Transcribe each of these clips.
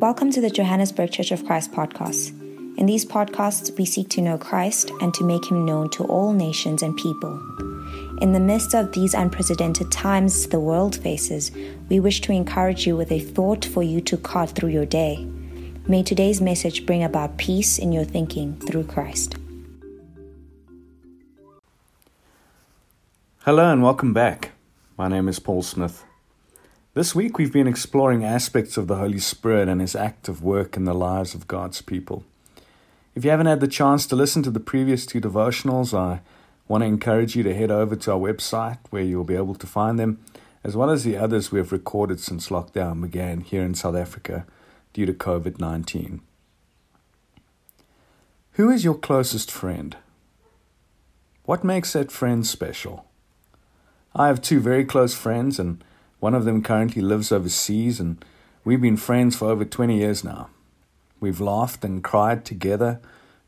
Welcome to the Johannesburg Church of Christ podcast. In these podcasts, we seek to know Christ and to make him known to all nations and people. In the midst of these unprecedented times the world faces, we wish to encourage you with a thought for you to cart through your day. May today's message bring about peace in your thinking through Christ. Hello and welcome back. My name is Paul Smith. This week we've been exploring aspects of the Holy Spirit and His active work in the lives of God's people. If you haven't had the chance to listen to the previous two devotionals, I want to encourage you to head over to our website where you'll be able to find them, as well as the others we have recorded since lockdown began here in South Africa due to COVID 19. Who is your closest friend? What makes that friend special? I have two very close friends, and one of them currently lives overseas, and we've been friends for over 20 years now. We've laughed and cried together.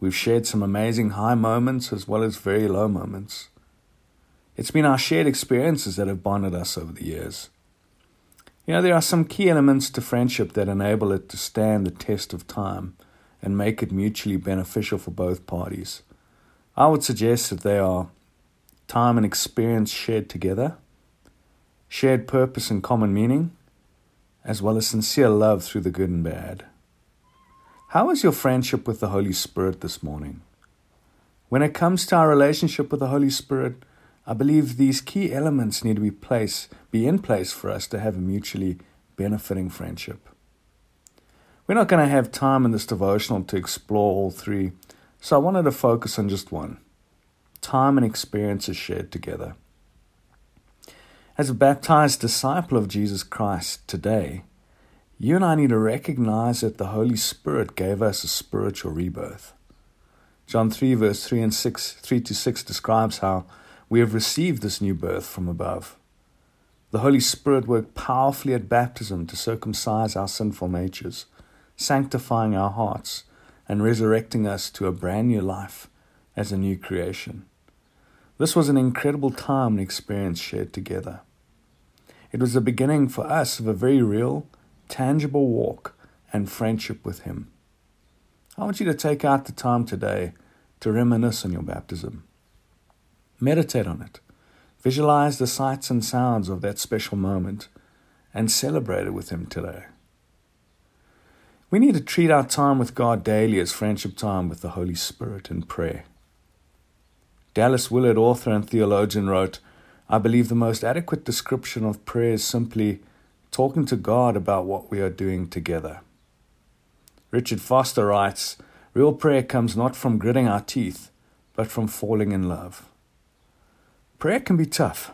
We've shared some amazing high moments as well as very low moments. It's been our shared experiences that have bonded us over the years. You know, there are some key elements to friendship that enable it to stand the test of time and make it mutually beneficial for both parties. I would suggest that they are time and experience shared together shared purpose and common meaning, as well as sincere love through the good and bad. How is your friendship with the Holy Spirit this morning? When it comes to our relationship with the Holy Spirit, I believe these key elements need to be place, be in place for us to have a mutually benefiting friendship. We're not going to have time in this devotional to explore all three, so I wanted to focus on just one time and experiences shared together. As a baptized disciple of Jesus Christ today, you and I need to recognize that the Holy Spirit gave us a spiritual rebirth. John 3, verse 3 and 6, 3 to 6 describes how we have received this new birth from above. The Holy Spirit worked powerfully at baptism to circumcise our sinful natures, sanctifying our hearts, and resurrecting us to a brand new life as a new creation. This was an incredible time and experience shared together. It was the beginning for us of a very real, tangible walk and friendship with Him. I want you to take out the time today to reminisce on your baptism. Meditate on it. Visualize the sights and sounds of that special moment and celebrate it with Him today. We need to treat our time with God daily as friendship time with the Holy Spirit in prayer. Dallas Willard, author and theologian, wrote I believe the most adequate description of prayer is simply talking to God about what we are doing together. Richard Foster writes Real prayer comes not from gritting our teeth, but from falling in love. Prayer can be tough.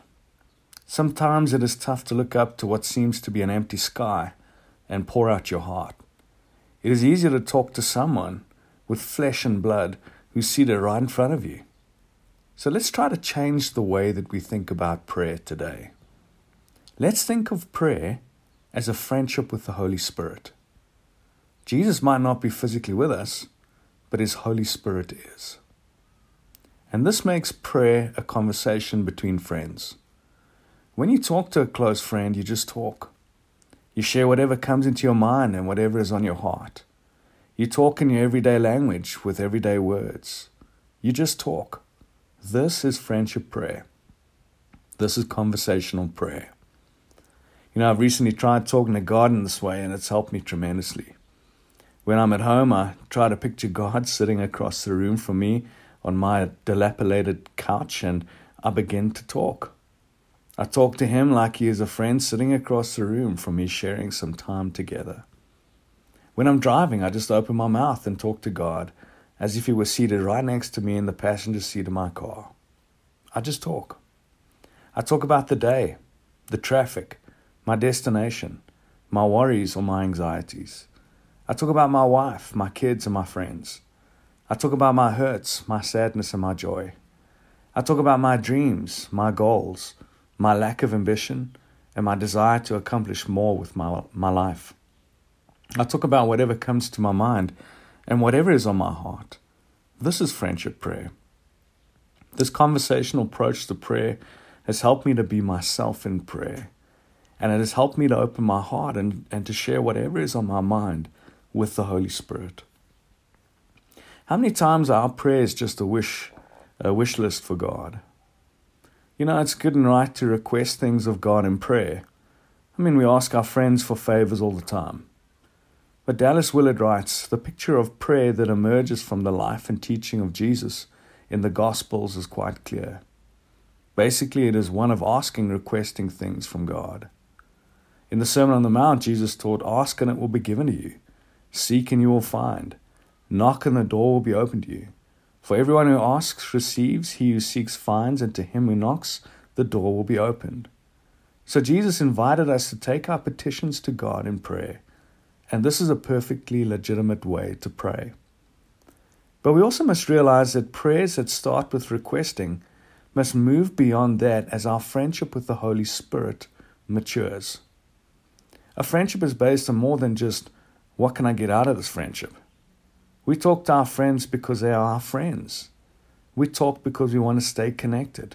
Sometimes it is tough to look up to what seems to be an empty sky and pour out your heart. It is easier to talk to someone with flesh and blood who's seated right in front of you. So let's try to change the way that we think about prayer today. Let's think of prayer as a friendship with the Holy Spirit. Jesus might not be physically with us, but His Holy Spirit is. And this makes prayer a conversation between friends. When you talk to a close friend, you just talk. You share whatever comes into your mind and whatever is on your heart. You talk in your everyday language with everyday words. You just talk. This is friendship prayer. This is conversational prayer. You know, I've recently tried talking to God in this way, and it's helped me tremendously. When I'm at home, I try to picture God sitting across the room from me on my dilapidated couch, and I begin to talk. I talk to Him like He is a friend sitting across the room from me, sharing some time together. When I'm driving, I just open my mouth and talk to God as if he was seated right next to me in the passenger seat of my car. I just talk. I talk about the day, the traffic, my destination, my worries or my anxieties. I talk about my wife, my kids, and my friends. I talk about my hurts, my sadness, and my joy. I talk about my dreams, my goals, my lack of ambition, and my desire to accomplish more with my, my life. I talk about whatever comes to my mind and whatever is on my heart. This is friendship prayer. This conversational approach to prayer has helped me to be myself in prayer. And it has helped me to open my heart and, and to share whatever is on my mind with the Holy Spirit. How many times are our prayers just a wish, a wish list for God? You know, it's good and right to request things of God in prayer. I mean, we ask our friends for favors all the time. But Dallas Willard writes The picture of prayer that emerges from the life and teaching of Jesus in the Gospels is quite clear. Basically, it is one of asking, requesting things from God. In the Sermon on the Mount, Jesus taught, Ask and it will be given to you, seek and you will find, knock and the door will be opened to you. For everyone who asks receives, he who seeks finds, and to him who knocks, the door will be opened. So Jesus invited us to take our petitions to God in prayer and this is a perfectly legitimate way to pray. But we also must realize that prayers that start with requesting must move beyond that as our friendship with the Holy Spirit matures. A friendship is based on more than just what can I get out of this friendship? We talk to our friends because they are our friends. We talk because we want to stay connected.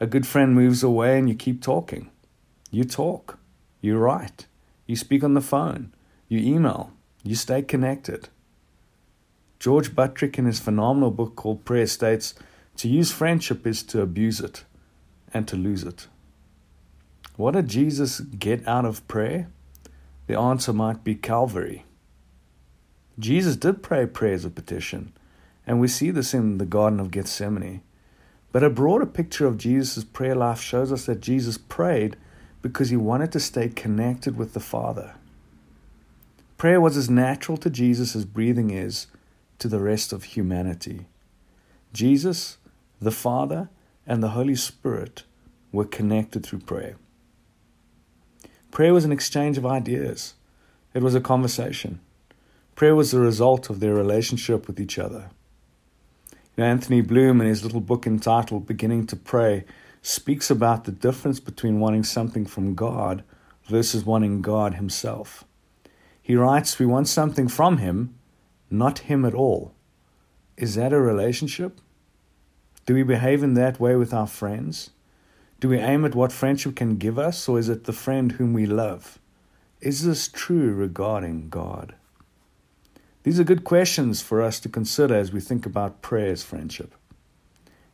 A good friend moves away and you keep talking. You talk. You write. You speak on the phone. You email, you stay connected. George Buttrick, in his phenomenal book called Prayer, states to use friendship is to abuse it and to lose it. What did Jesus get out of prayer? The answer might be Calvary. Jesus did pray prayers of petition, and we see this in the Garden of Gethsemane. But a broader picture of Jesus' prayer life shows us that Jesus prayed because he wanted to stay connected with the Father. Prayer was as natural to Jesus as breathing is to the rest of humanity. Jesus, the Father, and the Holy Spirit were connected through prayer. Prayer was an exchange of ideas, it was a conversation. Prayer was the result of their relationship with each other. Anthony Bloom, in his little book entitled Beginning to Pray, speaks about the difference between wanting something from God versus wanting God Himself. He writes, We want something from Him, not Him at all. Is that a relationship? Do we behave in that way with our friends? Do we aim at what friendship can give us, or is it the friend whom we love? Is this true regarding God? These are good questions for us to consider as we think about prayer as friendship.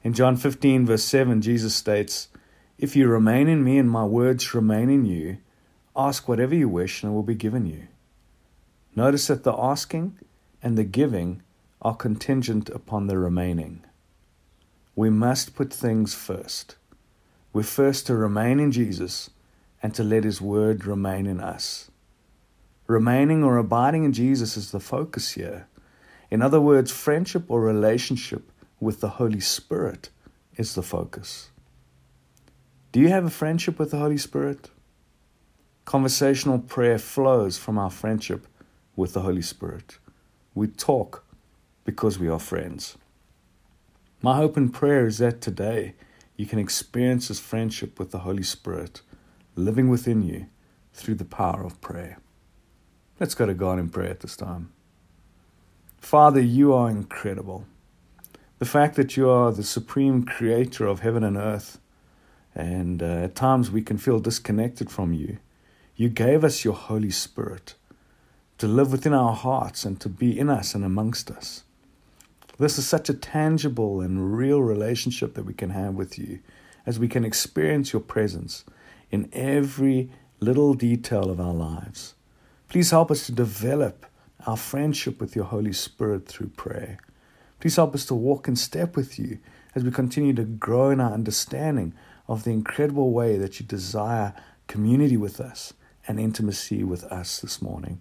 In John 15, verse 7, Jesus states, If you remain in me and my words remain in you, ask whatever you wish and it will be given you. Notice that the asking and the giving are contingent upon the remaining. We must put things first. We're first to remain in Jesus and to let His Word remain in us. Remaining or abiding in Jesus is the focus here. In other words, friendship or relationship with the Holy Spirit is the focus. Do you have a friendship with the Holy Spirit? Conversational prayer flows from our friendship with the Holy Spirit. We talk because we are friends. My hope and prayer is that today you can experience this friendship with the Holy Spirit living within you through the power of prayer. Let's go to God in prayer at this time. Father, you are incredible. The fact that you are the supreme creator of heaven and earth, and uh, at times we can feel disconnected from you. You gave us your Holy Spirit to live within our hearts and to be in us and amongst us. This is such a tangible and real relationship that we can have with you as we can experience your presence in every little detail of our lives. Please help us to develop our friendship with your Holy Spirit through prayer. Please help us to walk in step with you as we continue to grow in our understanding of the incredible way that you desire community with us and intimacy with us this morning.